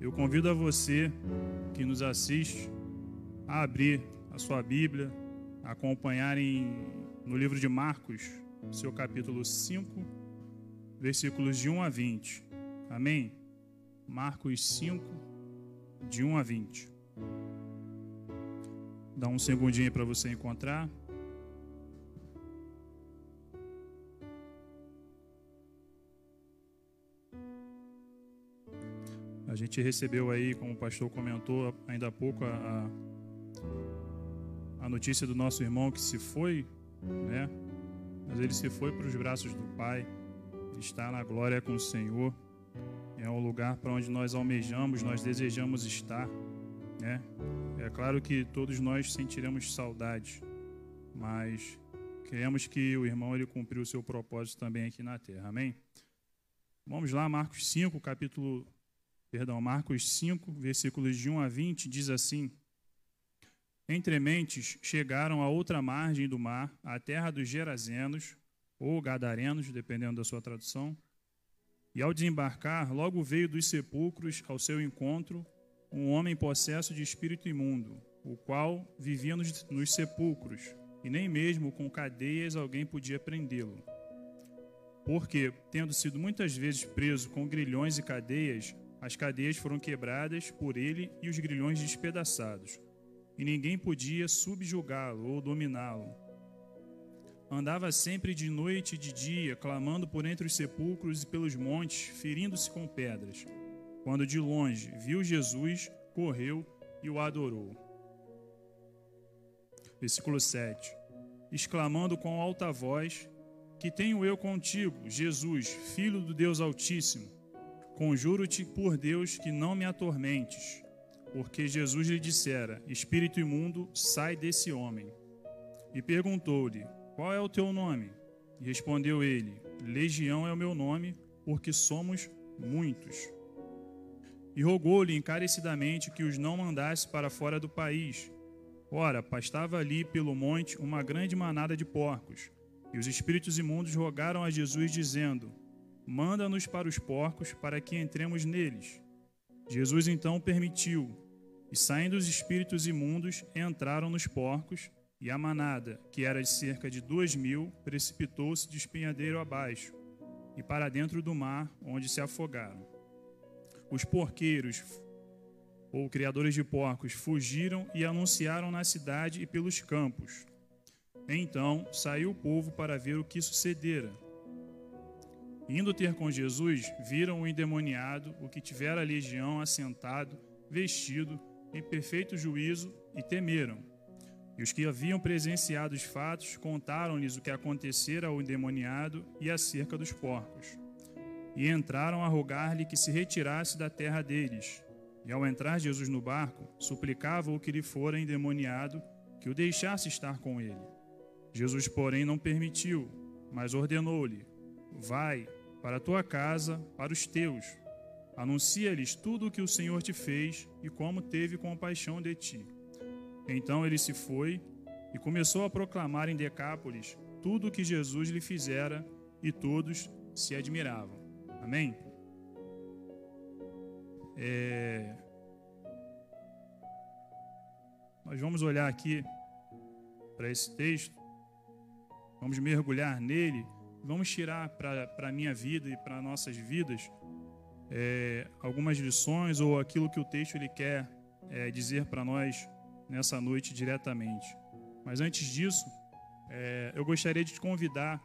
Eu convido a você que nos assiste a abrir a sua Bíblia, a acompanhar em, no livro de Marcos, seu capítulo 5, versículos de 1 a 20. Amém? Marcos 5, de 1 a 20. Dá um segundinho para você encontrar. A gente recebeu aí, como o pastor comentou ainda há pouco, a, a notícia do nosso irmão que se foi, né? Mas ele se foi para os braços do Pai, está na glória com o Senhor. É um lugar para onde nós almejamos, nós desejamos estar, né? É claro que todos nós sentiremos saudade, mas queremos que o irmão ele cumpriu o seu propósito também aqui na terra. Amém? Vamos lá, Marcos 5, capítulo perdão, Marcos 5, versículos de 1 a 20, diz assim: Entre mentes chegaram a outra margem do mar, a terra dos Gerazenos, ou Gadarenos, dependendo da sua tradução. E ao desembarcar, logo veio dos sepulcros ao seu encontro um homem possesso de espírito imundo, o qual vivia nos, nos sepulcros, e nem mesmo com cadeias alguém podia prendê-lo. Porque, tendo sido muitas vezes preso com grilhões e cadeias, as cadeias foram quebradas por ele e os grilhões despedaçados, e ninguém podia subjugá-lo ou dominá-lo. Andava sempre de noite e de dia, clamando por entre os sepulcros e pelos montes, ferindo-se com pedras. Quando de longe viu Jesus, correu e o adorou. Versículo 7. Exclamando com alta voz: Que tenho eu contigo, Jesus, filho do Deus Altíssimo? Conjuro-te por Deus que não me atormentes. Porque Jesus lhe dissera: Espírito imundo, sai desse homem. E perguntou-lhe: Qual é o teu nome? E respondeu ele: Legião é o meu nome, porque somos muitos. E rogou-lhe encarecidamente que os não mandasse para fora do país. Ora, pastava ali pelo monte uma grande manada de porcos. E os espíritos imundos rogaram a Jesus, dizendo: Manda-nos para os porcos, para que entremos neles. Jesus então permitiu, e saindo os espíritos imundos, entraram nos porcos, e a manada, que era de cerca de duas mil, precipitou-se de espinhadeiro abaixo, e para dentro do mar, onde se afogaram. Os porqueiros, ou criadores de porcos, fugiram e anunciaram na cidade e pelos campos. Então saiu o povo para ver o que sucedera. Indo ter com Jesus, viram o endemoniado, o que tivera a legião, assentado, vestido, em perfeito juízo, e temeram. E os que haviam presenciado os fatos contaram-lhes o que acontecera ao endemoniado e acerca dos porcos. E entraram a rogar-lhe que se retirasse da terra deles. E ao entrar Jesus no barco, suplicava o que lhe fora endemoniado que o deixasse estar com ele. Jesus, porém, não permitiu, mas ordenou-lhe: Vai, para a tua casa, para os teus. Anuncia-lhes tudo o que o Senhor te fez e como teve compaixão de ti. Então ele se foi e começou a proclamar em Decápolis tudo o que Jesus lhe fizera e todos se admiravam. Amém? É... Nós vamos olhar aqui para esse texto, vamos mergulhar nele vamos tirar para a minha vida e para nossas vidas é, algumas lições ou aquilo que o texto ele quer é, dizer para nós nessa noite diretamente. Mas antes disso, é, eu gostaria de te convidar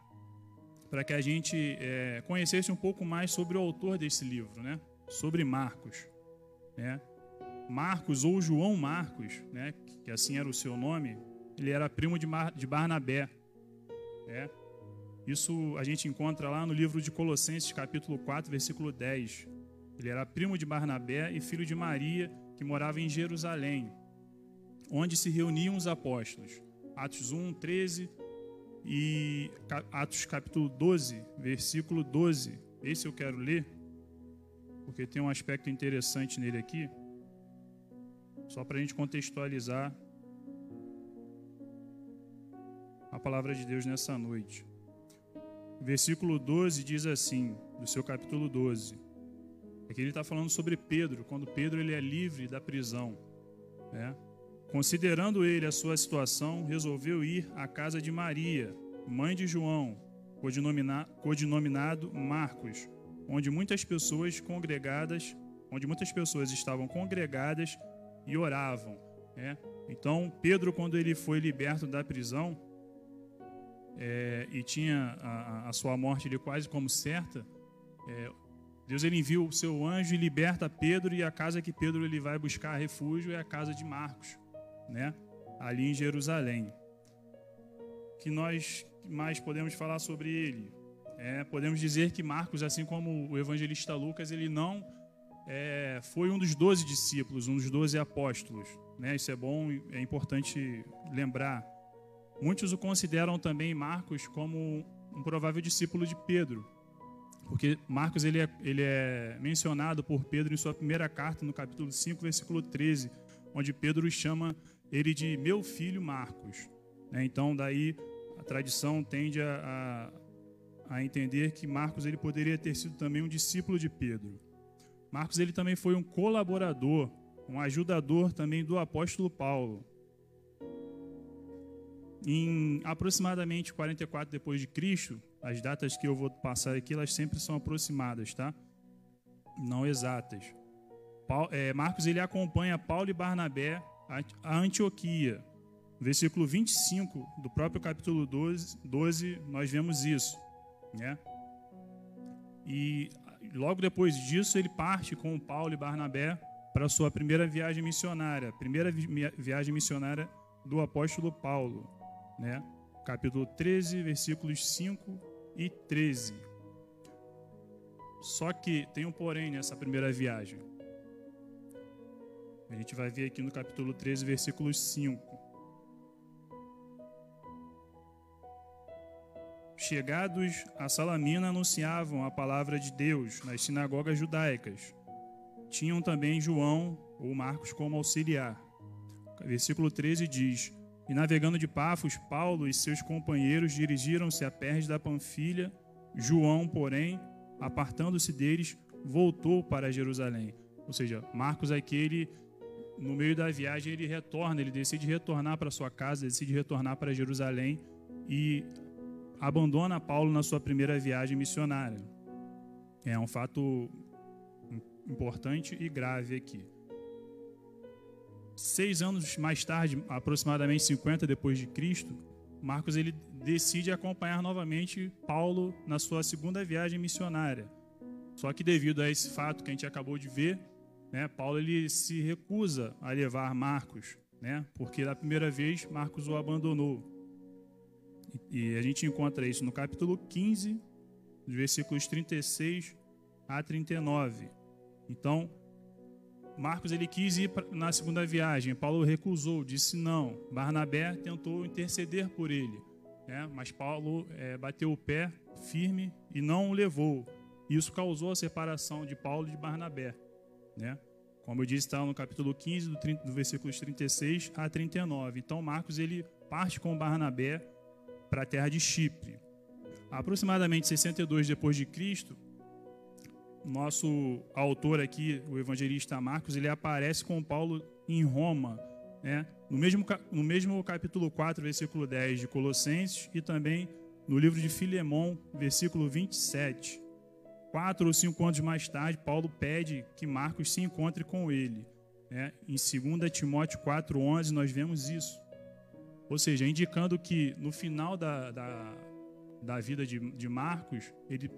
para que a gente é, conhecesse um pouco mais sobre o autor desse livro, né? Sobre Marcos, né? Marcos ou João Marcos, né? Que assim era o seu nome. Ele era primo de, Mar, de Barnabé, né? Isso a gente encontra lá no livro de Colossenses, capítulo 4, versículo 10. Ele era primo de Barnabé e filho de Maria, que morava em Jerusalém, onde se reuniam os apóstolos. Atos 1, 13 e Atos capítulo 12, versículo 12. Esse eu quero ler, porque tem um aspecto interessante nele aqui, só para a gente contextualizar a palavra de Deus nessa noite. Versículo 12 diz assim, do seu capítulo 12: Aqui ele está falando sobre Pedro, quando Pedro ele é livre da prisão. Né? Considerando ele a sua situação, resolveu ir à casa de Maria, mãe de João, codinominado Marcos, onde muitas pessoas congregadas, onde muitas pessoas estavam congregadas e oravam. Né? Então, Pedro, quando ele foi liberto da prisão é, e tinha a, a, sua morte ali quase como certa, é, Deus ele envia o seu anjo e liberta Pedro e a casa que Pedro ele vai buscar refúgio é a casa de Marcos, né? Ali em Jerusalém. Que nós mais podemos falar sobre ele? É, podemos dizer que Marcos, assim como o evangelista Lucas, ele não é, foi um dos doze discípulos, um dos doze apóstolos. Né? Isso é bom, é importante lembrar. Muitos o consideram também Marcos como um provável discípulo de Pedro, porque Marcos ele é, ele é mencionado por Pedro em sua primeira carta, no capítulo 5, versículo 13, onde Pedro chama ele de meu filho Marcos. Né? Então, daí a tradição tende a, a, a, entender que Marcos ele poderia ter sido também um discípulo de Pedro. Marcos ele também foi um colaborador, um ajudador também do apóstolo Paulo. Em aproximadamente 44 depois de Cristo, as datas que eu vou passar aqui, elas sempre são aproximadas, tá? Não exatas. Paulo, é, Marcos ele acompanha Paulo e Barnabé a Antioquia. Versículo 25 do próprio capítulo 12, 12 nós vemos isso, né? E logo depois disso ele parte com Paulo e Barnabé para sua primeira viagem missionária, primeira viagem missionária do apóstolo Paulo, né? Capítulo 13, versículos 5 e 13. Só que tem um porém nessa primeira viagem. A gente vai ver aqui no capítulo 13, versículo 5. Chegados a Salamina, anunciavam a palavra de Deus nas sinagogas judaicas. Tinham também João ou Marcos como auxiliar. Versículo 13 diz: e navegando de Pafos, Paulo e seus companheiros dirigiram-se a Perres da Panfilha. João, porém, apartando-se deles, voltou para Jerusalém. Ou seja, Marcos aquele no meio da viagem ele retorna, ele decide retornar para sua casa, decide retornar para Jerusalém e abandona Paulo na sua primeira viagem missionária. É um fato importante e grave aqui. Seis anos mais tarde, aproximadamente 50 depois de Cristo, Marcos ele decide acompanhar novamente Paulo na sua segunda viagem missionária. Só que devido a esse fato que a gente acabou de ver, né, Paulo ele se recusa a levar Marcos, né, porque da primeira vez Marcos o abandonou. E a gente encontra isso no capítulo 15, dos versículos 36 a 39. Então, Marcos ele quis ir na segunda viagem, Paulo recusou, disse não. Barnabé tentou interceder por ele, né? mas Paulo é, bateu o pé firme e não o levou. Isso causou a separação de Paulo e de Barnabé. Né? Como eu disse, está no capítulo 15, do, 30, do versículos 36 a 39. Então Marcos ele parte com Barnabé para a terra de Chipre. Aproximadamente 62 depois de Cristo, nosso autor aqui, o evangelista Marcos, ele aparece com Paulo em Roma, né? no, mesmo, no mesmo capítulo 4, versículo 10 de Colossenses e também no livro de Filemão, versículo 27. Quatro ou cinco anos mais tarde, Paulo pede que Marcos se encontre com ele. Né? Em 2 Timóteo 4,11 nós vemos isso. Ou seja, indicando que no final da, da, da vida de, de Marcos, ele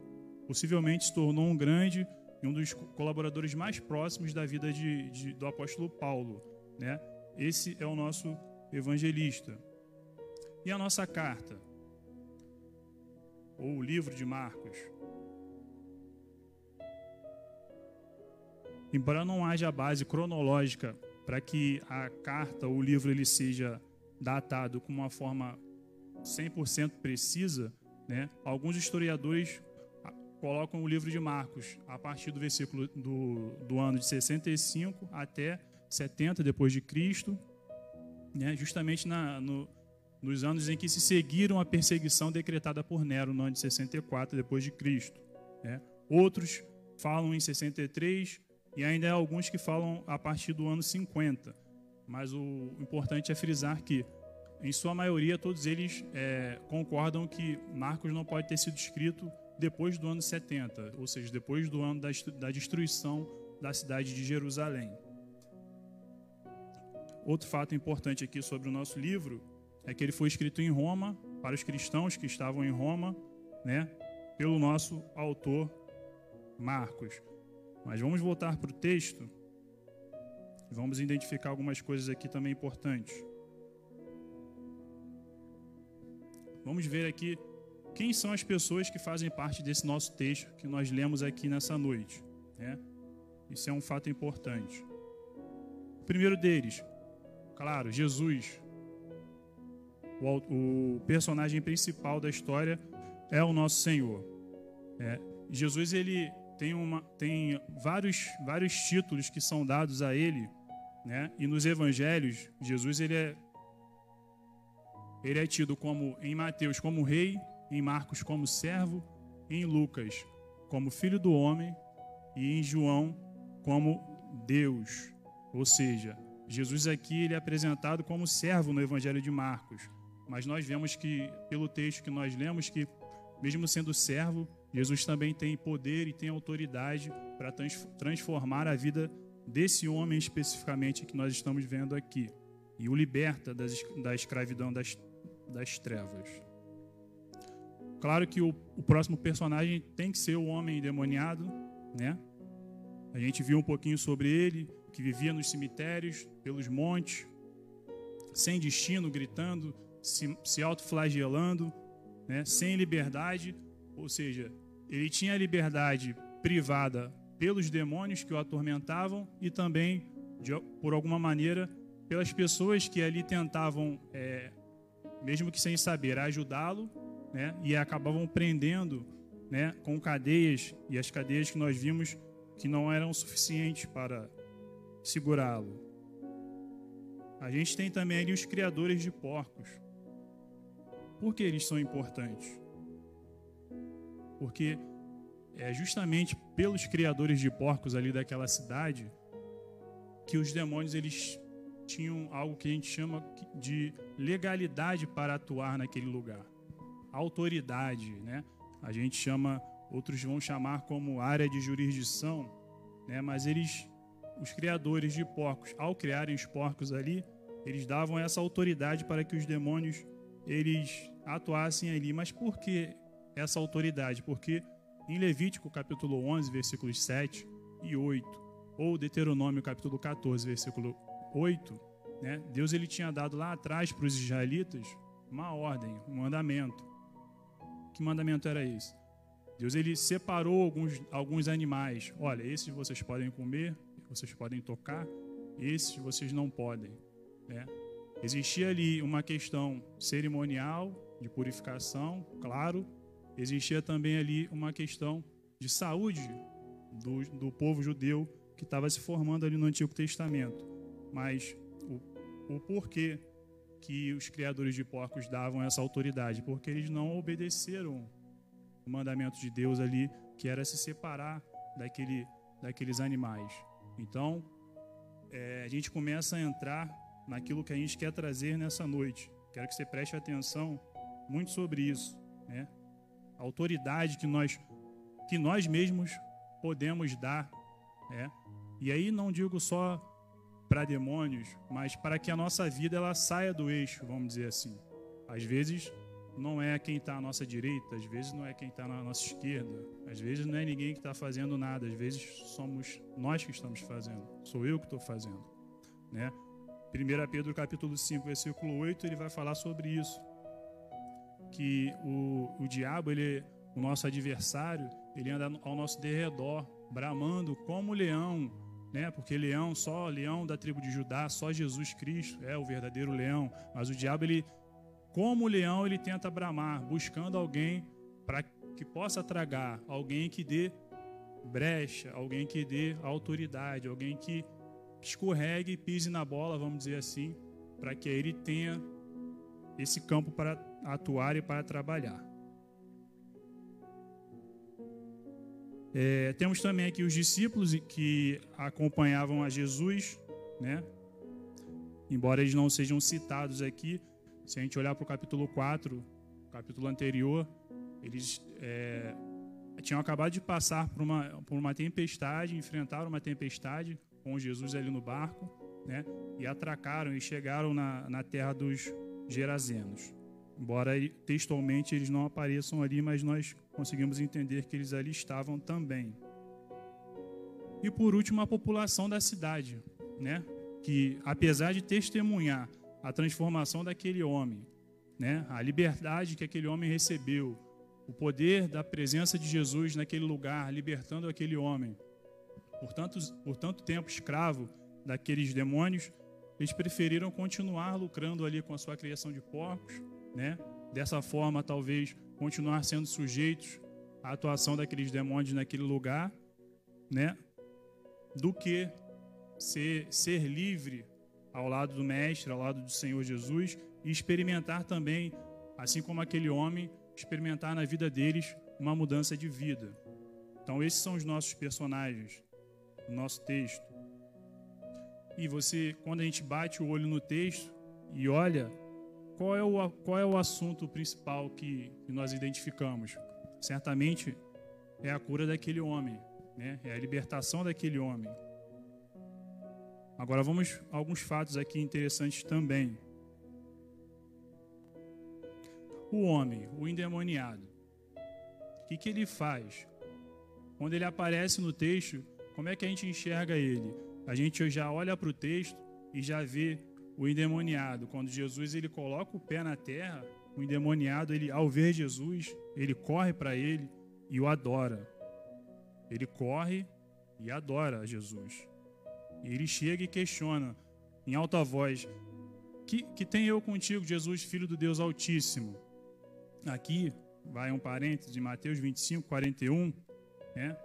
possivelmente se tornou um grande e um dos colaboradores mais próximos da vida de, de, do apóstolo Paulo. Né? Esse é o nosso evangelista. E a nossa carta? Ou o livro de Marcos? Embora não haja base cronológica para que a carta ou o livro ele seja datado com uma forma 100% precisa, né? alguns historiadores colocam o livro de Marcos a partir do versículo do, do ano de 65 até 70 depois de Cristo, né, justamente na, no, nos anos em que se seguiram a perseguição decretada por Nero no ano de 64 depois de Cristo. Né. Outros falam em 63 e ainda há alguns que falam a partir do ano 50. Mas o importante é frisar que, em sua maioria, todos eles é, concordam que Marcos não pode ter sido escrito depois do ano 70, ou seja, depois do ano da, da destruição da cidade de Jerusalém. Outro fato importante aqui sobre o nosso livro é que ele foi escrito em Roma para os cristãos que estavam em Roma, né, pelo nosso autor Marcos. Mas vamos voltar para o texto. Vamos identificar algumas coisas aqui também importantes. Vamos ver aqui quem são as pessoas que fazem parte desse nosso texto que nós lemos aqui nessa noite. Né? Isso é um fato importante. O primeiro deles, claro, Jesus. O, o personagem principal da história é o nosso Senhor. É, Jesus ele tem, uma, tem vários, vários títulos que são dados a ele, né? E nos Evangelhos Jesus ele é ele é tido como em Mateus como rei, em Marcos como servo, em Lucas como filho do homem e em João como Deus. Ou seja, Jesus aqui ele é apresentado como servo no Evangelho de Marcos, mas nós vemos que pelo texto que nós lemos que mesmo sendo servo, Jesus também tem poder e tem autoridade para transformar a vida desse homem especificamente que nós estamos vendo aqui e o liberta da escravidão das, das trevas. Claro que o, o próximo personagem tem que ser o homem endemoniado, né? A gente viu um pouquinho sobre ele, que vivia nos cemitérios, pelos montes, sem destino, gritando, se, se autoflagelando, né? sem liberdade, ou seja, ele tinha a liberdade privada pelos demônios que o atormentavam e também, de, por alguma maneira, pelas pessoas que ali tentavam, é, mesmo que sem saber, ajudá-lo, né? e acabavam prendendo né, com cadeias, e as cadeias que nós vimos que não eram suficientes para segurá-lo. A gente tem também ali os criadores de porcos. Por que eles são importantes? porque é justamente pelos criadores de porcos ali daquela cidade que os demônios eles tinham algo que a gente chama de legalidade para atuar naquele lugar, autoridade, né? A gente chama, outros vão chamar como área de jurisdição, né? Mas eles, os criadores de porcos, ao criarem os porcos ali, eles davam essa autoridade para que os demônios eles atuassem ali. Mas por que essa autoridade, porque em Levítico capítulo 11, versículos 7 e 8, ou Deuteronômio capítulo 14, versículo 8, né, Deus ele tinha dado lá atrás para os israelitas uma ordem, um mandamento. Que mandamento era esse? Deus ele separou alguns, alguns animais. Olha, esses vocês podem comer, vocês podem tocar, esses vocês não podem. Né? Existia ali uma questão cerimonial de purificação, claro, existia também ali uma questão de saúde do, do povo judeu que estava se formando ali no Antigo Testamento. Mas o, o porquê que os criadores de porcos davam essa autoridade? Porque eles não obedeceram o mandamento de Deus ali, que era se separar daquele, daqueles animais. Então, é, a gente começa a entrar naquilo que a gente quer trazer nessa noite. Quero que você preste atenção muito sobre isso, né? a autoridade que nós, que nós mesmos podemos dar. É. E aí não digo só para demônios, mas para que a nossa vida ela saia do eixo, vamos dizer assim. Às vezes não é quem está à nossa direita, às vezes não é quem está na nossa esquerda, às vezes não é ninguém que está fazendo nada, às vezes somos nós que estamos fazendo, sou eu que estou fazendo. Né? 1 Pedro capítulo 5, versículo 8, ele vai falar sobre isso que o, o diabo, ele, o nosso adversário, ele anda ao nosso derredor, bramando como leão, né? Porque leão, só leão da tribo de Judá, só Jesus Cristo é o verdadeiro leão. Mas o diabo, ele, como leão, ele tenta bramar, buscando alguém para que possa tragar, alguém que dê brecha, alguém que dê autoridade, alguém que escorregue e pise na bola, vamos dizer assim, para que ele tenha esse campo para atuar e para trabalhar. É, temos também aqui os discípulos que acompanhavam a Jesus, né? Embora eles não sejam citados aqui, se a gente olhar para o capítulo 4, capítulo anterior, eles é, tinham acabado de passar por uma, por uma tempestade, enfrentaram uma tempestade com Jesus ali no barco, né? E atracaram e chegaram na, na terra dos Gerazenos. Embora textualmente eles não apareçam ali, mas nós conseguimos entender que eles ali estavam também. E por último, a população da cidade, né? que apesar de testemunhar a transformação daquele homem, né? a liberdade que aquele homem recebeu, o poder da presença de Jesus naquele lugar, libertando aquele homem, por tanto, por tanto tempo escravo daqueles demônios, eles preferiram continuar lucrando ali com a sua criação de porcos, né? Dessa forma, talvez continuar sendo sujeitos à atuação daqueles demônios naquele lugar, né? Do que ser, ser livre ao lado do Mestre, ao lado do Senhor Jesus e experimentar também, assim como aquele homem, experimentar na vida deles uma mudança de vida. Então, esses são os nossos personagens, o nosso texto. E você, quando a gente bate o olho no texto e olha qual é o, qual é o assunto principal que, que nós identificamos? Certamente é a cura daquele homem, né? é a libertação daquele homem. Agora vamos a alguns fatos aqui interessantes também. O homem, o endemoniado, o que, que ele faz? Quando ele aparece no texto, como é que a gente enxerga ele? A gente já olha para o texto e já vê o endemoniado. Quando Jesus ele coloca o pé na terra, o endemoniado, ele, ao ver Jesus, ele corre para ele e o adora. Ele corre e adora Jesus. E ele chega e questiona em alta voz: que, que tem eu contigo, Jesus, filho do Deus Altíssimo? Aqui vai um parênteses de Mateus 25, 41, né?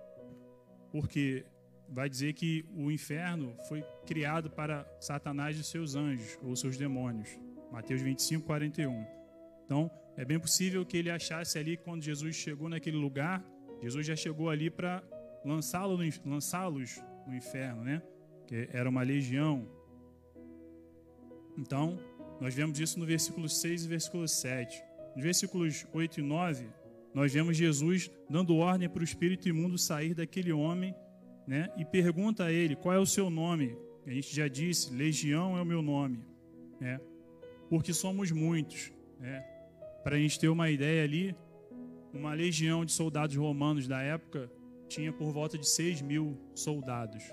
Porque vai dizer que o inferno foi criado para Satanás e seus anjos, ou seus demônios. Mateus 25, 41. Então, é bem possível que ele achasse ali, quando Jesus chegou naquele lugar, Jesus já chegou ali para lançá-los lançá-los no inferno, né? Que era uma legião. Então, nós vemos isso no versículo 6 e versículo 7. Nos versículos 8 e 9, nós vemos Jesus dando ordem para o espírito imundo sair daquele homem né? E pergunta a ele qual é o seu nome. A gente já disse, legião é o meu nome, né? Porque somos muitos, né? Para a gente ter uma ideia ali, uma legião de soldados romanos da época tinha por volta de 6 mil soldados,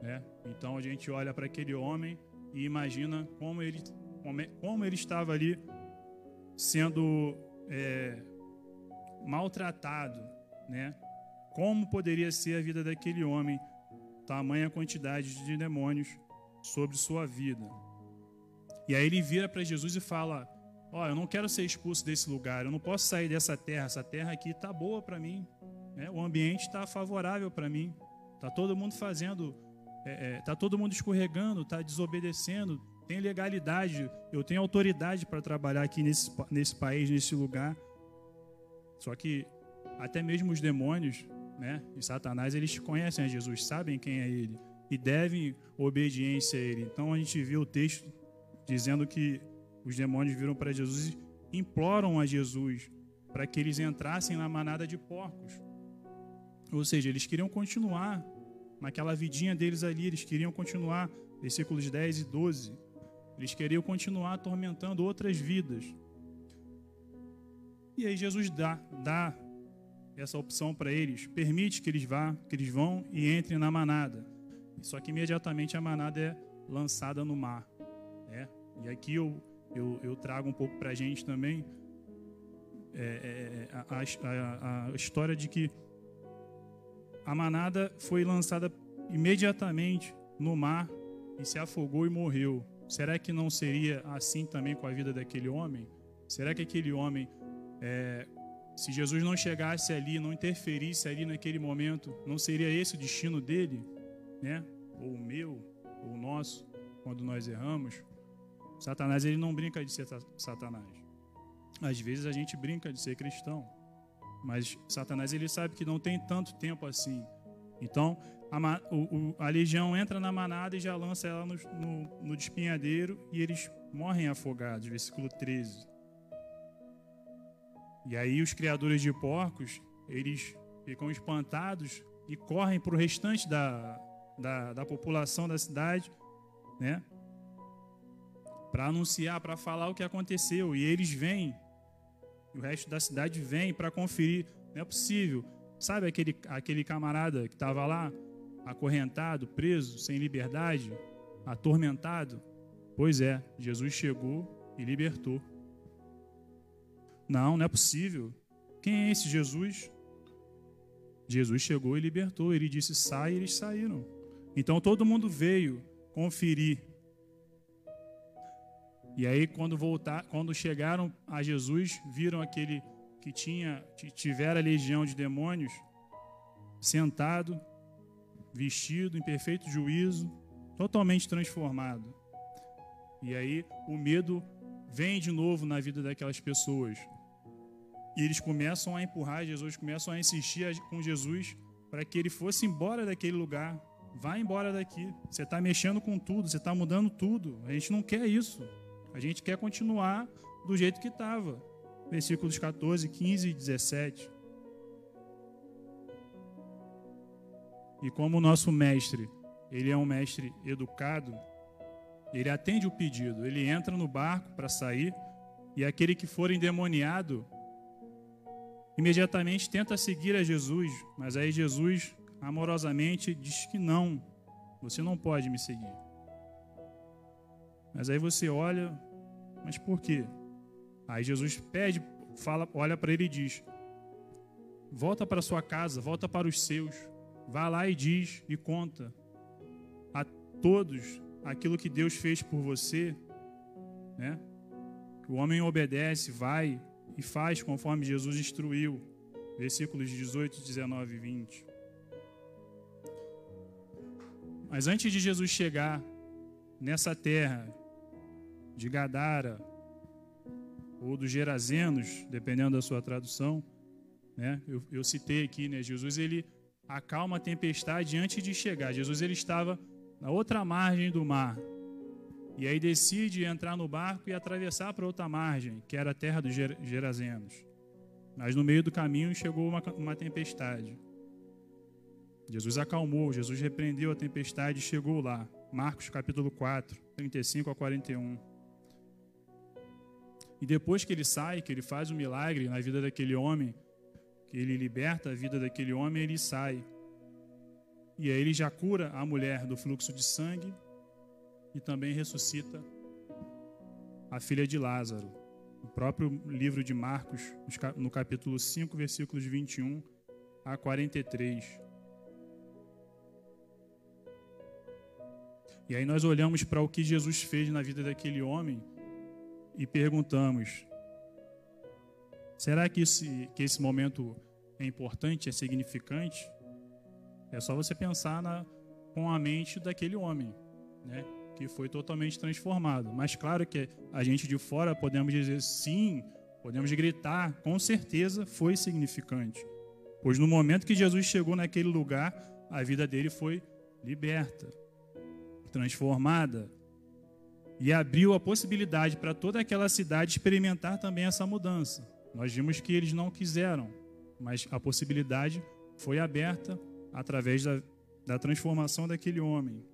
né? Então a gente olha para aquele homem e imagina como ele, como ele estava ali sendo é, maltratado, né? Como poderia ser a vida daquele homem, tamanha quantidade de demônios sobre sua vida? E aí ele vira para Jesus e fala: Ó, oh, eu não quero ser expulso desse lugar, eu não posso sair dessa terra, essa terra aqui está boa para mim, né? o ambiente está favorável para mim, está todo mundo fazendo, é, é, tá todo mundo escorregando, está desobedecendo, tem legalidade, eu tenho autoridade para trabalhar aqui nesse, nesse país, nesse lugar. Só que até mesmo os demônios né, e Satanás, eles conhecem a Jesus, sabem quem é ele e devem obediência a ele. Então a gente vê o texto dizendo que os demônios viram para Jesus e imploram a Jesus para que eles entrassem na manada de porcos. Ou seja, eles queriam continuar naquela vidinha deles ali, eles queriam continuar, versículos 10 e 12. Eles queriam continuar atormentando outras vidas. E aí Jesus dá, dá essa opção para eles, permite que eles vá, que eles vão e entrem na manada. Só que imediatamente a manada é lançada no mar. Né? E aqui eu, eu, eu trago um pouco para a gente também é, é, a, a, a história de que a manada foi lançada imediatamente no mar e se afogou e morreu. Será que não seria assim também com a vida daquele homem? Será que aquele homem é, se Jesus não chegasse ali, não interferisse ali naquele momento, não seria esse o destino dele, né? Ou o meu, ou o nosso, quando nós erramos. Satanás ele não brinca de ser Satanás. Às vezes a gente brinca de ser cristão. Mas Satanás ele sabe que não tem tanto tempo assim. Então a, o, a legião entra na manada e já lança ela no, no, no despinhadeiro e eles morrem afogados. Versículo 13. E aí os criadores de porcos, eles ficam espantados e correm para o restante da, da, da população da cidade, né? Para anunciar, para falar o que aconteceu. E eles vêm, o resto da cidade vem para conferir. Não é possível. Sabe aquele, aquele camarada que estava lá, acorrentado, preso, sem liberdade, atormentado? Pois é, Jesus chegou e libertou. Não, não é possível. Quem é esse Jesus? Jesus chegou e libertou. Ele disse: sai, e eles saíram. Então todo mundo veio conferir. E aí, quando voltar, quando chegaram a Jesus, viram aquele que tinha tivera legião de demônios sentado, vestido em perfeito juízo, totalmente transformado. E aí o medo vem de novo na vida daquelas pessoas. E eles começam a empurrar Jesus, começam a insistir com Jesus para que ele fosse embora daquele lugar. Vá embora daqui. Você está mexendo com tudo, você está mudando tudo. A gente não quer isso. A gente quer continuar do jeito que estava. Versículos 14, 15 e 17. E como o nosso mestre, ele é um mestre educado, ele atende o pedido, ele entra no barco para sair, e aquele que for endemoniado, imediatamente tenta seguir a Jesus, mas aí Jesus amorosamente diz que não, você não pode me seguir. Mas aí você olha, mas por quê? Aí Jesus pede, fala, olha para ele e diz: Volta para sua casa, volta para os seus. Vá lá e diz e conta a todos aquilo que Deus fez por você, né? O homem obedece, vai e faz conforme Jesus instruiu. Versículos 18, 19 e 20. Mas antes de Jesus chegar nessa terra de Gadara ou dos Gerazenos, dependendo da sua tradução, né? Eu, eu citei aqui, né? Jesus ele acalma a tempestade antes de chegar. Jesus ele estava na outra margem do mar, e aí decide entrar no barco e atravessar para outra margem, que era a terra dos Gerazenos. Mas no meio do caminho chegou uma, uma tempestade. Jesus acalmou, Jesus repreendeu a tempestade e chegou lá. Marcos capítulo 4, 35 a 41. E depois que ele sai, que ele faz um milagre na vida daquele homem, que ele liberta a vida daquele homem, ele sai. E aí ele já cura a mulher do fluxo de sangue e também ressuscita a filha de Lázaro. O próprio livro de Marcos, no capítulo 5, versículos 21 a 43. E aí nós olhamos para o que Jesus fez na vida daquele homem e perguntamos: será que esse, que esse momento é importante, é significante? É só você pensar na, com a mente daquele homem, né? Que foi totalmente transformado. Mas claro que a gente de fora podemos dizer sim, podemos gritar, com certeza foi significante. Pois no momento que Jesus chegou naquele lugar, a vida dele foi liberta, transformada e abriu a possibilidade para toda aquela cidade experimentar também essa mudança. Nós vimos que eles não quiseram, mas a possibilidade foi aberta através da, da transformação daquele homem.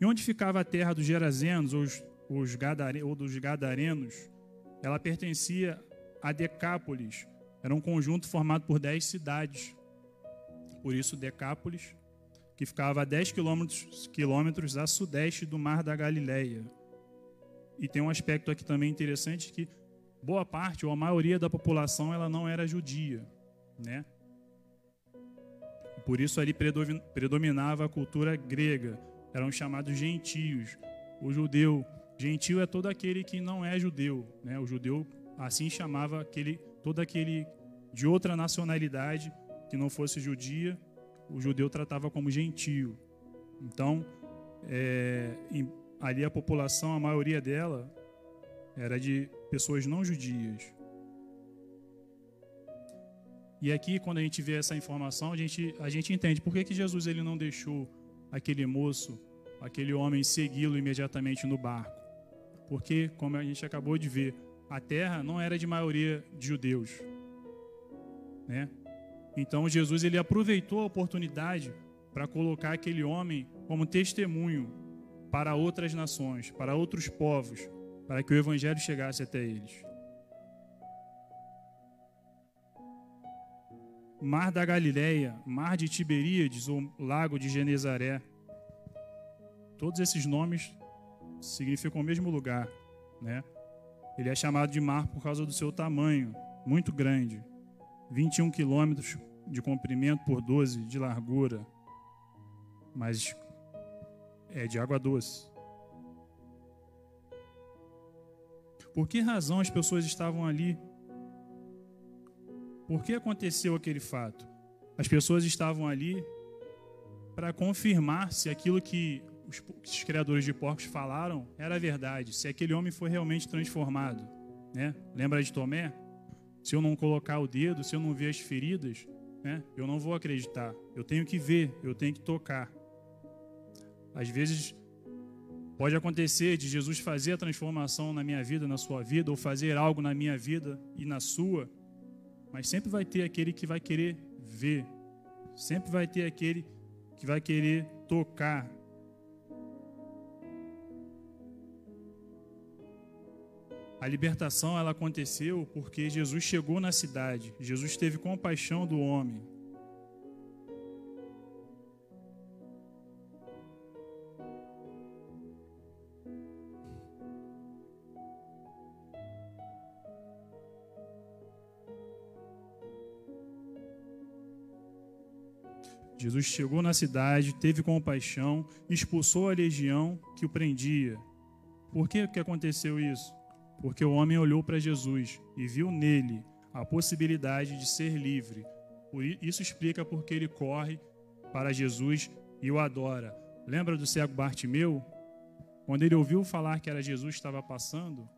E onde ficava a terra dos Gerazenos ou, os, Gadare, ou dos Gadarenos? Ela pertencia a Decápolis. Era um conjunto formado por dez cidades. Por isso, Decápolis, que ficava a 10 quilômetros, quilômetros a sudeste do Mar da Galileia. E tem um aspecto aqui também interessante que boa parte ou a maioria da população ela não era judia, né? Por isso ali predominava a cultura grega eram chamados gentios. O judeu, gentio é todo aquele que não é judeu, né? O judeu assim chamava aquele todo aquele de outra nacionalidade que não fosse judia, o judeu tratava como gentio. Então, é, ali a população, a maioria dela era de pessoas não judias. E aqui, quando a gente vê essa informação, a gente, a gente entende por que, que Jesus ele não deixou aquele moço, aquele homem, segui-lo imediatamente no barco. Porque, como a gente acabou de ver, a terra não era de maioria de judeus. Né? Então, Jesus ele aproveitou a oportunidade para colocar aquele homem como testemunho para outras nações, para outros povos, para que o evangelho chegasse até eles. Mar da Galileia, Mar de Tiberíades ou Lago de Genezaré. Todos esses nomes significam o mesmo lugar, né? Ele é chamado de mar por causa do seu tamanho, muito grande. 21 quilômetros de comprimento por 12 de largura, mas é de água doce. Por que razão as pessoas estavam ali por que aconteceu aquele fato? As pessoas estavam ali para confirmar se aquilo que os, os criadores de porcos falaram era verdade, se aquele homem foi realmente transformado. Né? Lembra de Tomé? Se eu não colocar o dedo, se eu não ver as feridas, né, eu não vou acreditar. Eu tenho que ver, eu tenho que tocar. Às vezes pode acontecer de Jesus fazer a transformação na minha vida, na sua vida, ou fazer algo na minha vida e na sua, mas sempre vai ter aquele que vai querer ver, sempre vai ter aquele que vai querer tocar. A libertação ela aconteceu porque Jesus chegou na cidade. Jesus teve compaixão do homem. Jesus chegou na cidade, teve compaixão, expulsou a legião que o prendia. Por que, que aconteceu isso? Porque o homem olhou para Jesus e viu nele a possibilidade de ser livre. Isso explica porque ele corre para Jesus e o adora. Lembra do cego Bartimeu? Quando ele ouviu falar que era Jesus que estava passando,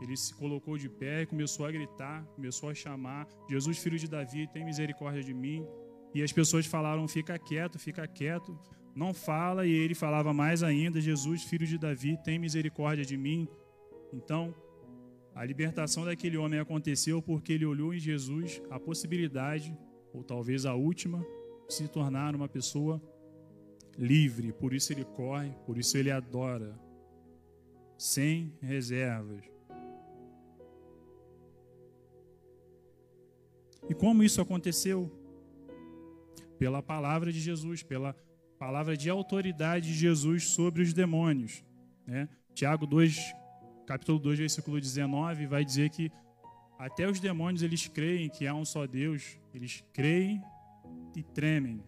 ele se colocou de pé e começou a gritar, começou a chamar: Jesus, filho de Davi, tem misericórdia de mim. E as pessoas falaram: fica quieto, fica quieto, não fala. E ele falava mais ainda: Jesus, filho de Davi, tem misericórdia de mim. Então, a libertação daquele homem aconteceu porque ele olhou em Jesus a possibilidade, ou talvez a última, de se tornar uma pessoa livre. Por isso ele corre, por isso ele adora, sem reservas. E como isso aconteceu? Pela palavra de Jesus, pela palavra de autoridade de Jesus sobre os demônios. Né? Tiago 2, capítulo 2, versículo 19, vai dizer que até os demônios eles creem que há um só Deus, eles creem e tremem.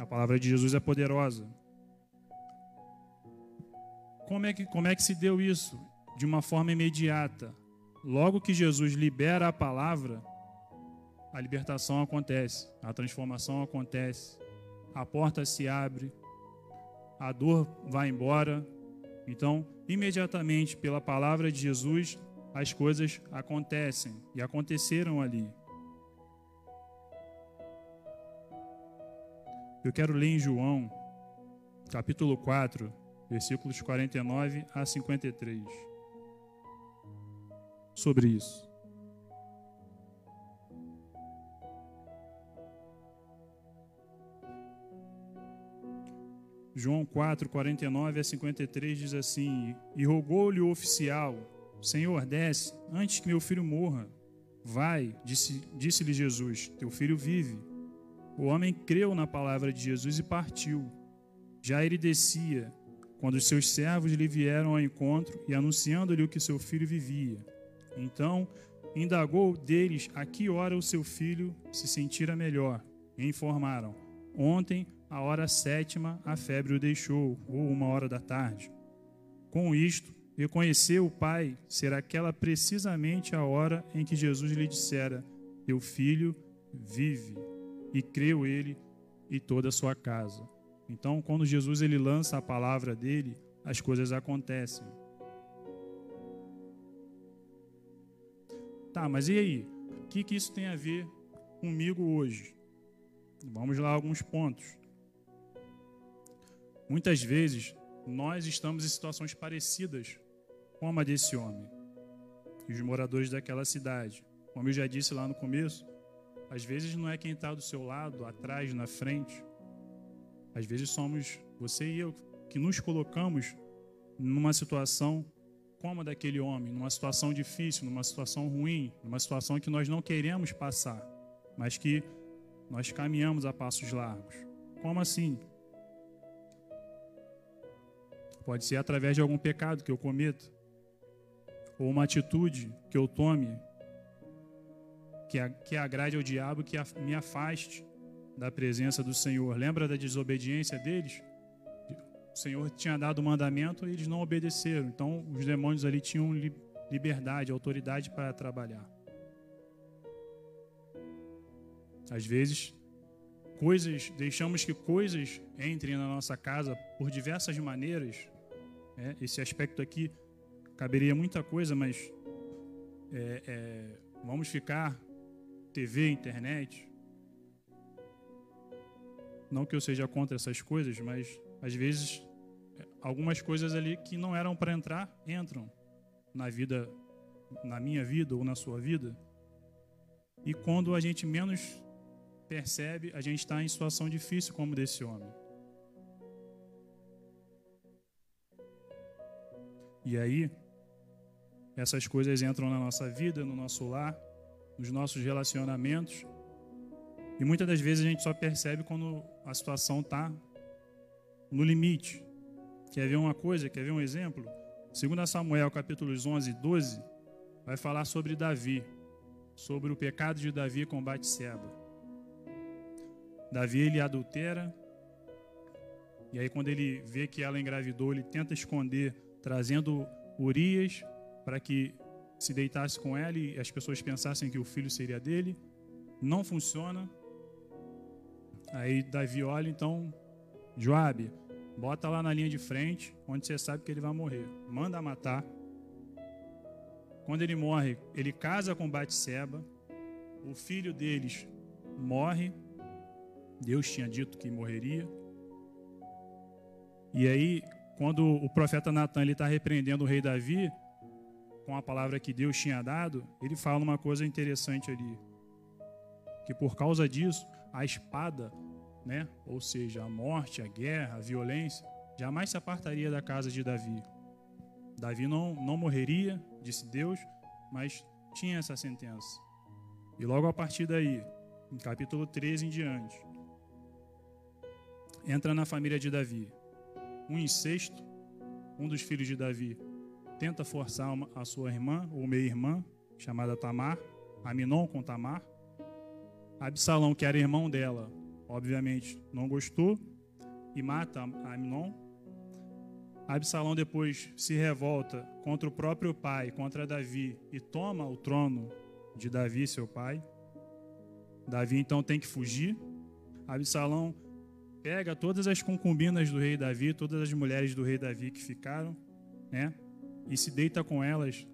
A palavra de Jesus é poderosa. Como é que, como é que se deu isso? De uma forma imediata. Logo que Jesus libera a palavra, a libertação acontece, a transformação acontece, a porta se abre, a dor vai embora. Então, imediatamente, pela palavra de Jesus, as coisas acontecem e aconteceram ali. Eu quero ler em João, capítulo 4, versículos 49 a 53, sobre isso. João 4, 49 a 53 diz assim: E rogou-lhe o oficial: Senhor, desce, antes que meu filho morra. Vai, disse-lhe disse Jesus: Teu filho vive. O homem creu na palavra de Jesus e partiu. Já ele descia, quando os seus servos lhe vieram ao encontro e anunciando-lhe o que seu filho vivia. Então indagou deles a que hora o seu filho se sentira melhor. E informaram: Ontem a hora sétima a febre o deixou, ou uma hora da tarde. Com isto, reconheceu o pai ser aquela precisamente a hora em que Jesus lhe dissera: Teu filho vive. E creu ele e toda a sua casa. Então, quando Jesus ele lança a palavra dele, as coisas acontecem. Tá, mas e aí? O que, que isso tem a ver comigo hoje? Vamos lá alguns pontos. Muitas vezes nós estamos em situações parecidas com a desse homem e os moradores daquela cidade. Como eu já disse lá no começo, às vezes não é quem está do seu lado, atrás, na frente. Às vezes somos você e eu que nos colocamos numa situação como a daquele homem, numa situação difícil, numa situação ruim, numa situação que nós não queremos passar, mas que nós caminhamos a passos largos. Como assim? Pode ser através de algum pecado que eu cometo, ou uma atitude que eu tome que, que agrade ao diabo, que me afaste da presença do Senhor. Lembra da desobediência deles? O Senhor tinha dado o mandamento e eles não obedeceram. Então, os demônios ali tinham liberdade, autoridade para trabalhar. Às vezes, coisas, deixamos que coisas entrem na nossa casa por diversas maneiras. É, esse aspecto aqui caberia muita coisa, mas é, é, vamos ficar TV, internet. Não que eu seja contra essas coisas, mas às vezes algumas coisas ali que não eram para entrar entram na vida, na minha vida ou na sua vida. E quando a gente menos percebe, a gente está em situação difícil como desse homem. E aí, essas coisas entram na nossa vida, no nosso lar, nos nossos relacionamentos. E muitas das vezes a gente só percebe quando a situação está no limite. Quer ver uma coisa? Quer ver um exemplo? 2 Samuel, capítulos 11 e 12, vai falar sobre Davi, sobre o pecado de Davi com Batseba. Davi ele adultera, e aí quando ele vê que ela engravidou, ele tenta esconder, trazendo Urias para que se deitasse com ela e as pessoas pensassem que o filho seria dele. Não funciona. Aí Davi olha, então, Joabe, bota lá na linha de frente, onde você sabe que ele vai morrer. Manda matar. Quando ele morre, ele casa com Batseba. O filho deles morre Deus tinha dito que morreria. E aí, quando o profeta Natan está repreendendo o rei Davi, com a palavra que Deus tinha dado, ele fala uma coisa interessante ali. Que por causa disso, a espada, né, ou seja, a morte, a guerra, a violência, jamais se apartaria da casa de Davi. Davi não, não morreria, disse Deus, mas tinha essa sentença. E logo a partir daí, em capítulo 13 em diante, entra na família de Davi. Um incesto, um dos filhos de Davi tenta forçar a sua irmã ou meia-irmã, chamada Tamar, Aminon com Tamar. Absalão, que era irmão dela, obviamente não gostou e mata Aminon. Absalão depois se revolta contra o próprio pai, contra Davi, e toma o trono de Davi, seu pai. Davi então tem que fugir. Absalão pega todas as concubinas do rei Davi, todas as mulheres do rei Davi que ficaram, né? E se deita com elas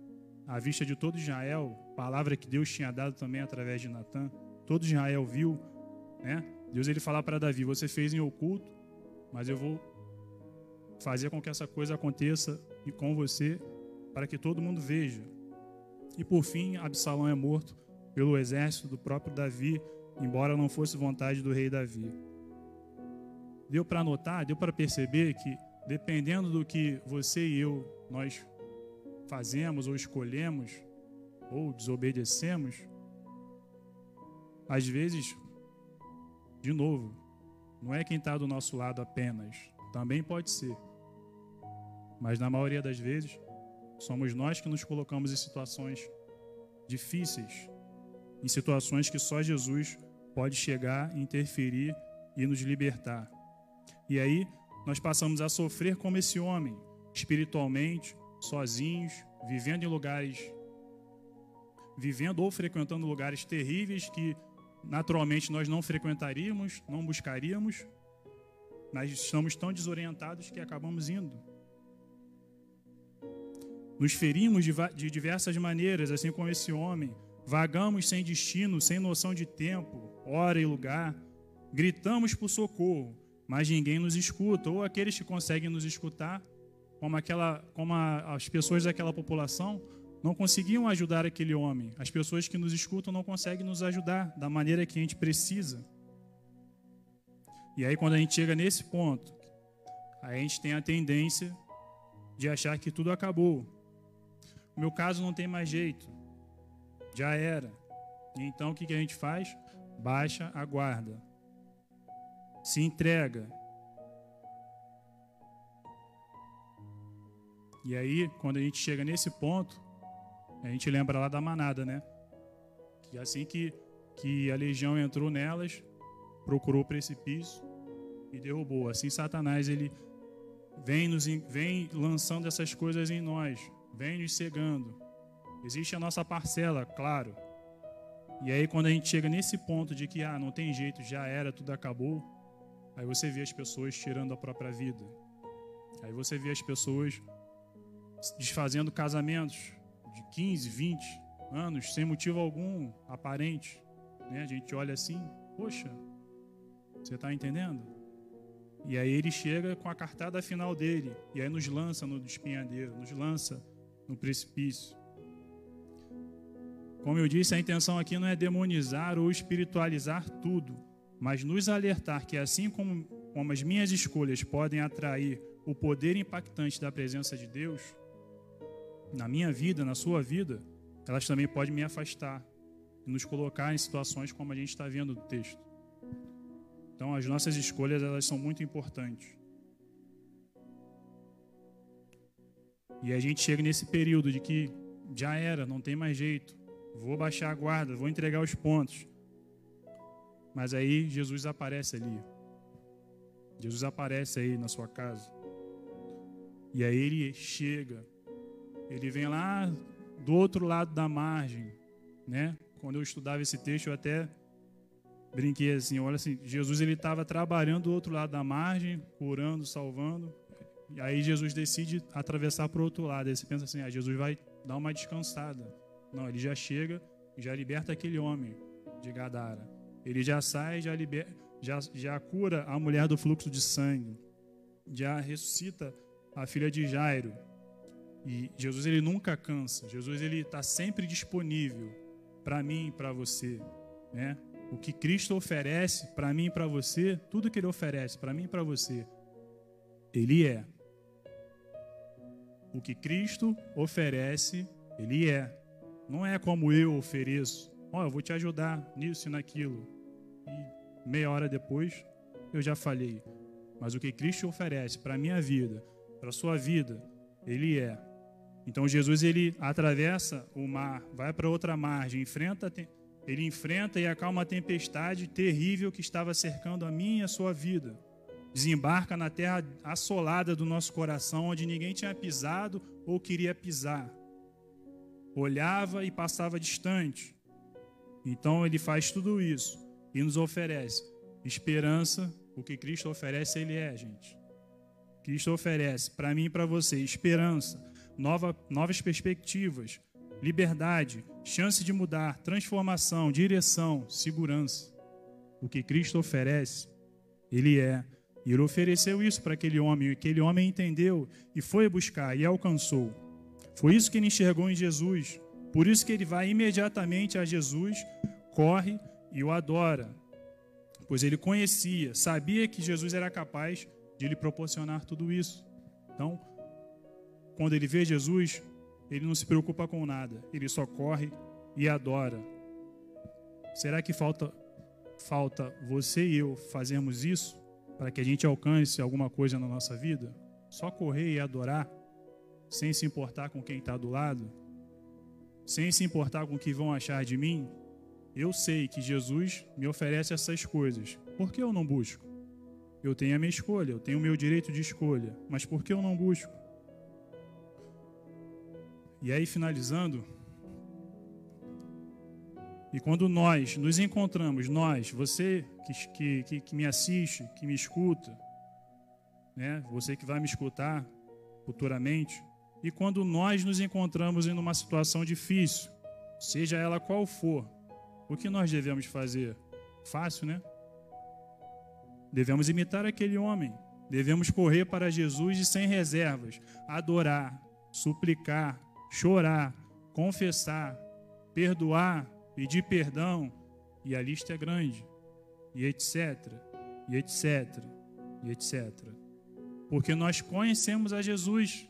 à vista de todo Israel, palavra que Deus tinha dado também através de Natã. Todo Israel viu, né? Deus ele fala para Davi: "Você fez em oculto, mas eu vou fazer com que essa coisa aconteça e com você para que todo mundo veja". E por fim, Absalão é morto pelo exército do próprio Davi, embora não fosse vontade do rei Davi deu para notar, deu para perceber que dependendo do que você e eu nós fazemos ou escolhemos ou desobedecemos, às vezes, de novo, não é quem está do nosso lado apenas, também pode ser, mas na maioria das vezes somos nós que nos colocamos em situações difíceis, em situações que só Jesus pode chegar, interferir e nos libertar. E aí nós passamos a sofrer como esse homem, espiritualmente, sozinhos, vivendo em lugares, vivendo ou frequentando lugares terríveis que naturalmente nós não frequentaríamos, não buscaríamos, mas estamos tão desorientados que acabamos indo. Nos ferimos de diversas maneiras, assim como esse homem, vagamos sem destino, sem noção de tempo, hora e lugar, gritamos por socorro, mas ninguém nos escuta, ou aqueles que conseguem nos escutar, como, aquela, como a, as pessoas daquela população, não conseguiam ajudar aquele homem. As pessoas que nos escutam não conseguem nos ajudar da maneira que a gente precisa. E aí, quando a gente chega nesse ponto, a gente tem a tendência de achar que tudo acabou. O meu caso não tem mais jeito. Já era. Então o que a gente faz? Baixa a guarda. Se entrega. E aí, quando a gente chega nesse ponto, a gente lembra lá da manada, né? Que assim que, que a legião entrou nelas, procurou o precipício e derrubou. Assim Satanás ele vem nos vem lançando essas coisas em nós, vem nos cegando. Existe a nossa parcela, claro. E aí quando a gente chega nesse ponto de que ah, não tem jeito, já era, tudo acabou, aí você vê as pessoas tirando a própria vida. Aí você vê as pessoas desfazendo casamentos de 15, 20 anos sem motivo algum aparente. Né? A gente olha assim, poxa, você está entendendo? E aí ele chega com a cartada final dele, e aí nos lança no espinhadeiro, nos lança no precipício. Como eu disse, a intenção aqui não é demonizar ou espiritualizar tudo, mas nos alertar que assim como, como as minhas escolhas podem atrair o poder impactante da presença de Deus, na minha vida, na sua vida, elas também podem me afastar e nos colocar em situações como a gente está vendo no texto. Então, as nossas escolhas elas são muito importantes. E a gente chega nesse período de que já era, não tem mais jeito, vou baixar a guarda, vou entregar os pontos. Mas aí Jesus aparece ali. Jesus aparece aí na sua casa. E aí ele chega ele vem lá do outro lado da margem, né? Quando eu estudava esse texto, eu até brinquei assim, olha assim, Jesus ele estava trabalhando do outro lado da margem, curando, salvando. E aí Jesus decide atravessar para o outro lado. Aí você pensa assim, ah, Jesus vai dar uma descansada. Não, ele já chega e já liberta aquele homem de Gadara. Ele já sai, já liberta, já, já cura a mulher do fluxo de sangue, já ressuscita a filha de Jairo, e Jesus ele nunca cansa. Jesus ele está sempre disponível para mim para você, né? O que Cristo oferece para mim e para você, tudo que ele oferece para mim e para você, ele é. O que Cristo oferece, ele é. Não é como eu ofereço. Ó, oh, eu vou te ajudar nisso e naquilo. E meia hora depois eu já falei. Mas o que Cristo oferece para a minha vida, para a sua vida, ele é. Então Jesus ele atravessa o mar, vai para outra margem, enfrenta, ele enfrenta e acalma a tempestade terrível que estava cercando a minha e a sua vida. Desembarca na terra assolada do nosso coração, onde ninguém tinha pisado ou queria pisar. Olhava e passava distante. Então ele faz tudo isso e nos oferece esperança. O que Cristo oferece, ele é, gente. Cristo oferece para mim e para você esperança nova, novas perspectivas, liberdade, chance de mudar, transformação, direção, segurança. O que Cristo oferece, Ele é. E Ele ofereceu isso para aquele homem, e aquele homem entendeu e foi buscar e alcançou. Foi isso que ele enxergou em Jesus. Por isso que ele vai imediatamente a Jesus, corre e o adora. Pois ele conhecia, sabia que Jesus era capaz de lhe proporcionar tudo isso. Então, quando ele vê Jesus, ele não se preocupa com nada, ele só corre e adora. Será que falta falta você e eu fazermos isso para que a gente alcance alguma coisa na nossa vida? Só correr e adorar, sem se importar com quem está do lado, sem se importar com o que vão achar de mim? Eu sei que Jesus me oferece essas coisas. Por que eu não busco? Eu tenho a minha escolha, eu tenho o meu direito de escolha, mas por que eu não busco? E aí, finalizando, e quando nós nos encontramos, nós, você que, que, que me assiste, que me escuta, né, você que vai me escutar futuramente, e quando nós nos encontramos em uma situação difícil, seja ela qual for, o que nós devemos fazer? Fácil, né? Devemos imitar aquele homem. Devemos correr para Jesus e sem reservas, adorar, suplicar, chorar, confessar, perdoar, pedir perdão, e a lista é grande, e etc, e etc, e etc. Porque nós conhecemos a Jesus,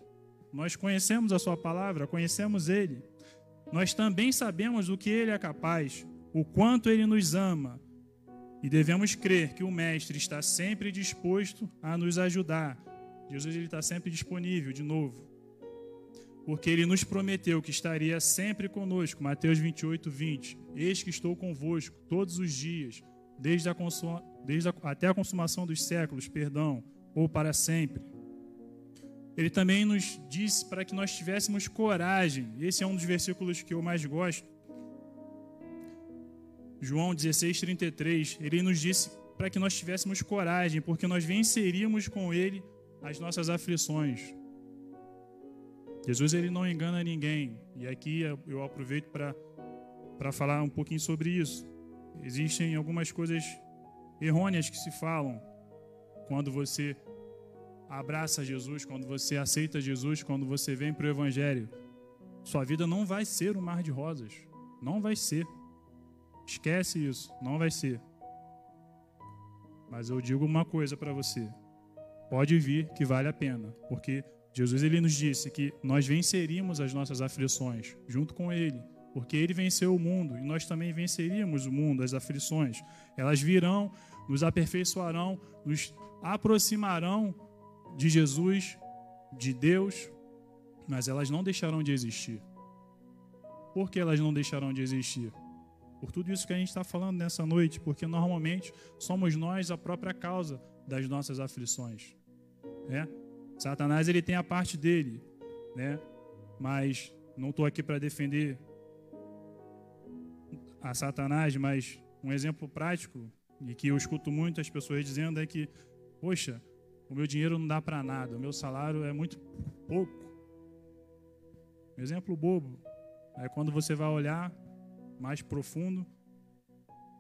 nós conhecemos a Sua palavra, conhecemos Ele. Nós também sabemos do que Ele é capaz, o quanto Ele nos ama, e devemos crer que o Mestre está sempre disposto a nos ajudar. Jesus ele está sempre disponível, de novo. Porque ele nos prometeu que estaria sempre conosco. Mateus 28, 20. Eis que estou convosco todos os dias, desde, a desde a, até a consumação dos séculos, perdão, ou para sempre. Ele também nos disse para que nós tivéssemos coragem. Esse é um dos versículos que eu mais gosto João 16, 33, ele nos disse para que nós tivéssemos coragem, porque nós venceríamos com ele as nossas aflições. Jesus ele não engana ninguém. E aqui eu aproveito para falar um pouquinho sobre isso. Existem algumas coisas errôneas que se falam quando você abraça Jesus, quando você aceita Jesus, quando você vem para o Evangelho. Sua vida não vai ser um mar de rosas. Não vai ser. Esquece isso, não vai ser. Mas eu digo uma coisa para você. Pode vir que vale a pena, porque Jesus ele nos disse que nós venceríamos as nossas aflições junto com ele, porque ele venceu o mundo e nós também venceríamos o mundo, as aflições. Elas virão, nos aperfeiçoarão, nos aproximarão de Jesus, de Deus, mas elas não deixarão de existir. Por que elas não deixarão de existir? por tudo isso que a gente está falando nessa noite, porque normalmente somos nós a própria causa das nossas aflições. Né? Satanás ele tem a parte dele, né? mas não estou aqui para defender a Satanás, mas um exemplo prático e que eu escuto muitas pessoas dizendo é que, poxa, o meu dinheiro não dá para nada, o meu salário é muito pouco. Um exemplo bobo é quando você vai olhar mais profundo,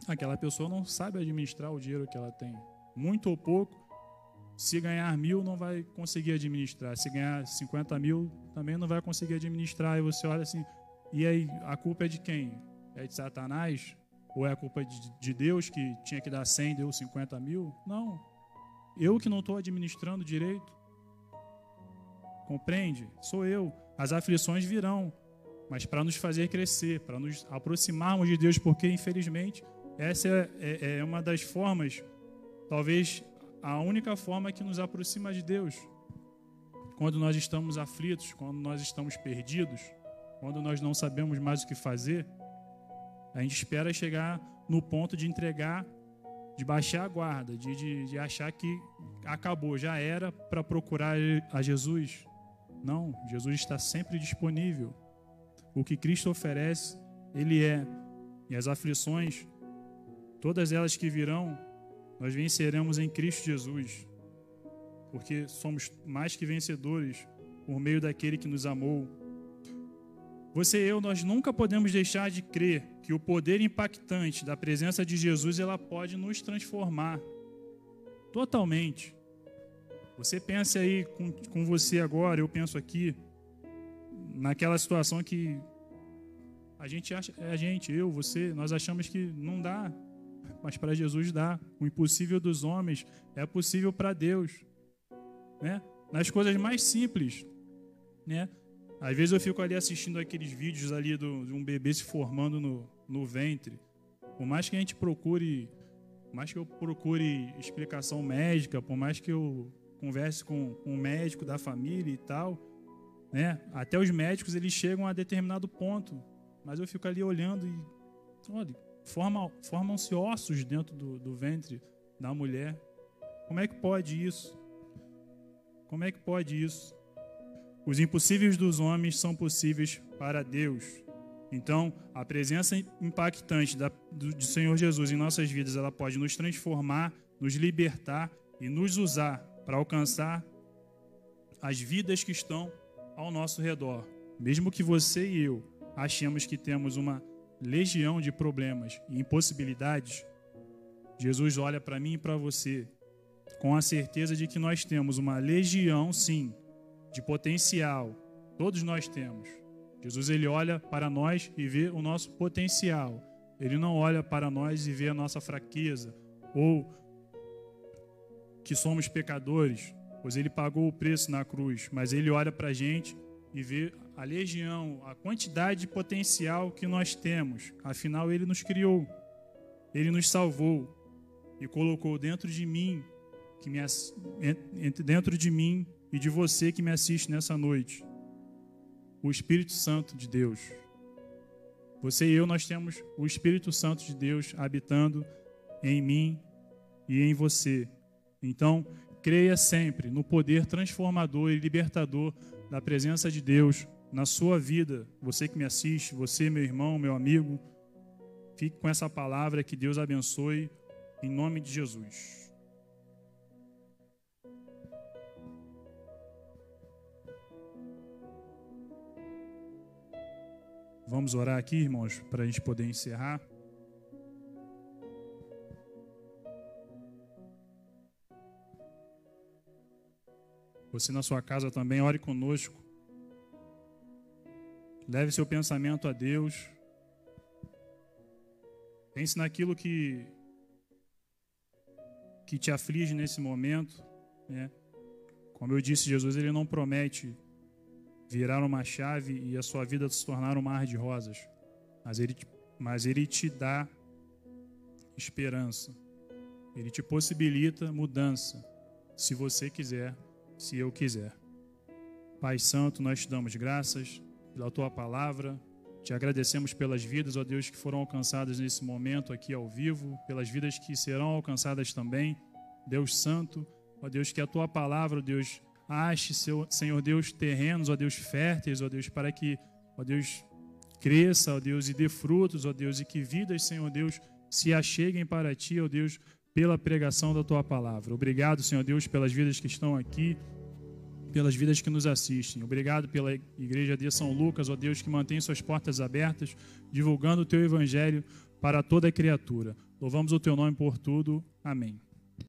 aquela pessoa não sabe administrar o dinheiro que ela tem. Muito ou pouco, se ganhar mil, não vai conseguir administrar. Se ganhar 50 mil, também não vai conseguir administrar. E você olha assim, e aí, a culpa é de quem? É de Satanás? Ou é a culpa de Deus que tinha que dar 100, deu 50 mil? Não. Eu que não estou administrando direito. Compreende? Sou eu. As aflições virão mas para nos fazer crescer, para nos aproximarmos de Deus, porque infelizmente essa é, é, é, uma das formas, talvez a única forma que nos aproxima de Deus. Quando nós estamos aflitos, quando nós estamos perdidos, quando nós não sabemos mais o que fazer, a gente espera chegar no ponto de entregar, de baixar a guarda, de, de, de achar que acabou, já era para procurar a Jesus. Não, Jesus está sempre disponível. O que Cristo oferece, Ele é. E as aflições, todas elas que virão, nós venceremos em Cristo Jesus. Porque somos mais que vencedores por meio daquele que nos amou. Você e eu, nós nunca podemos deixar de crer que o poder impactante da presença de Jesus ela pode nos transformar totalmente. Você pensa aí com, com você agora, eu penso aqui naquela situação que a gente acha, é a gente, eu, você, nós achamos que não dá, mas para Jesus dá. O impossível dos homens é possível para Deus, né? Nas coisas mais simples, né? Às vezes eu fico ali assistindo aqueles vídeos ali do, de um bebê se formando no, no ventre. Por mais que a gente procure, por mais que eu procure explicação médica, por mais que eu converse com, um médico da família e tal, né? Até os médicos eles chegam a determinado ponto, mas eu fico ali olhando e olha, forma, formam-se ossos dentro do, do ventre da mulher. Como é que pode isso? Como é que pode isso? Os impossíveis dos homens são possíveis para Deus. Então, a presença impactante da, do, do Senhor Jesus em nossas vidas, ela pode nos transformar, nos libertar e nos usar para alcançar as vidas que estão ao nosso redor. Mesmo que você e eu achemos que temos uma legião de problemas e impossibilidades, Jesus olha para mim e para você com a certeza de que nós temos uma legião, sim, de potencial. Todos nós temos. Jesus ele olha para nós e vê o nosso potencial. Ele não olha para nós e vê a nossa fraqueza ou que somos pecadores, pois ele pagou o preço na cruz, mas ele olha para a gente e vê a legião, a quantidade de potencial que nós temos. Afinal, ele nos criou, ele nos salvou e colocou dentro de mim, que me, dentro de mim e de você que me assiste nessa noite, o Espírito Santo de Deus. Você e eu, nós temos o Espírito Santo de Deus habitando em mim e em você. Então, creia sempre no poder transformador e libertador da presença de Deus na sua vida. Você que me assiste, você, meu irmão, meu amigo, fique com essa palavra que Deus abençoe em nome de Jesus. Vamos orar aqui, irmãos, para a gente poder encerrar. Você na sua casa também, ore conosco. Leve seu pensamento a Deus. Pense naquilo que que te aflige nesse momento, né? Como eu disse, Jesus ele não promete virar uma chave e a sua vida se tornar um mar de rosas, mas ele, mas ele te dá esperança. Ele te possibilita mudança, se você quiser se eu quiser. Pai Santo, nós te damos graças pela tua palavra, te agradecemos pelas vidas, ó Deus, que foram alcançadas nesse momento aqui ao vivo, pelas vidas que serão alcançadas também. Deus Santo, ó Deus, que a tua palavra, ó Deus, ache, seu, Senhor Deus, terrenos, ó Deus, férteis, ó Deus, para que, ó Deus, cresça, ó Deus, e dê frutos, ó Deus, e que vidas, Senhor Deus, se acheguem para ti, ó Deus, pela pregação da tua palavra. Obrigado, Senhor Deus, pelas vidas que estão aqui, pelas vidas que nos assistem. Obrigado pela igreja de São Lucas, ó Deus, que mantém suas portas abertas, divulgando o teu evangelho para toda criatura. Louvamos o teu nome por tudo. Amém.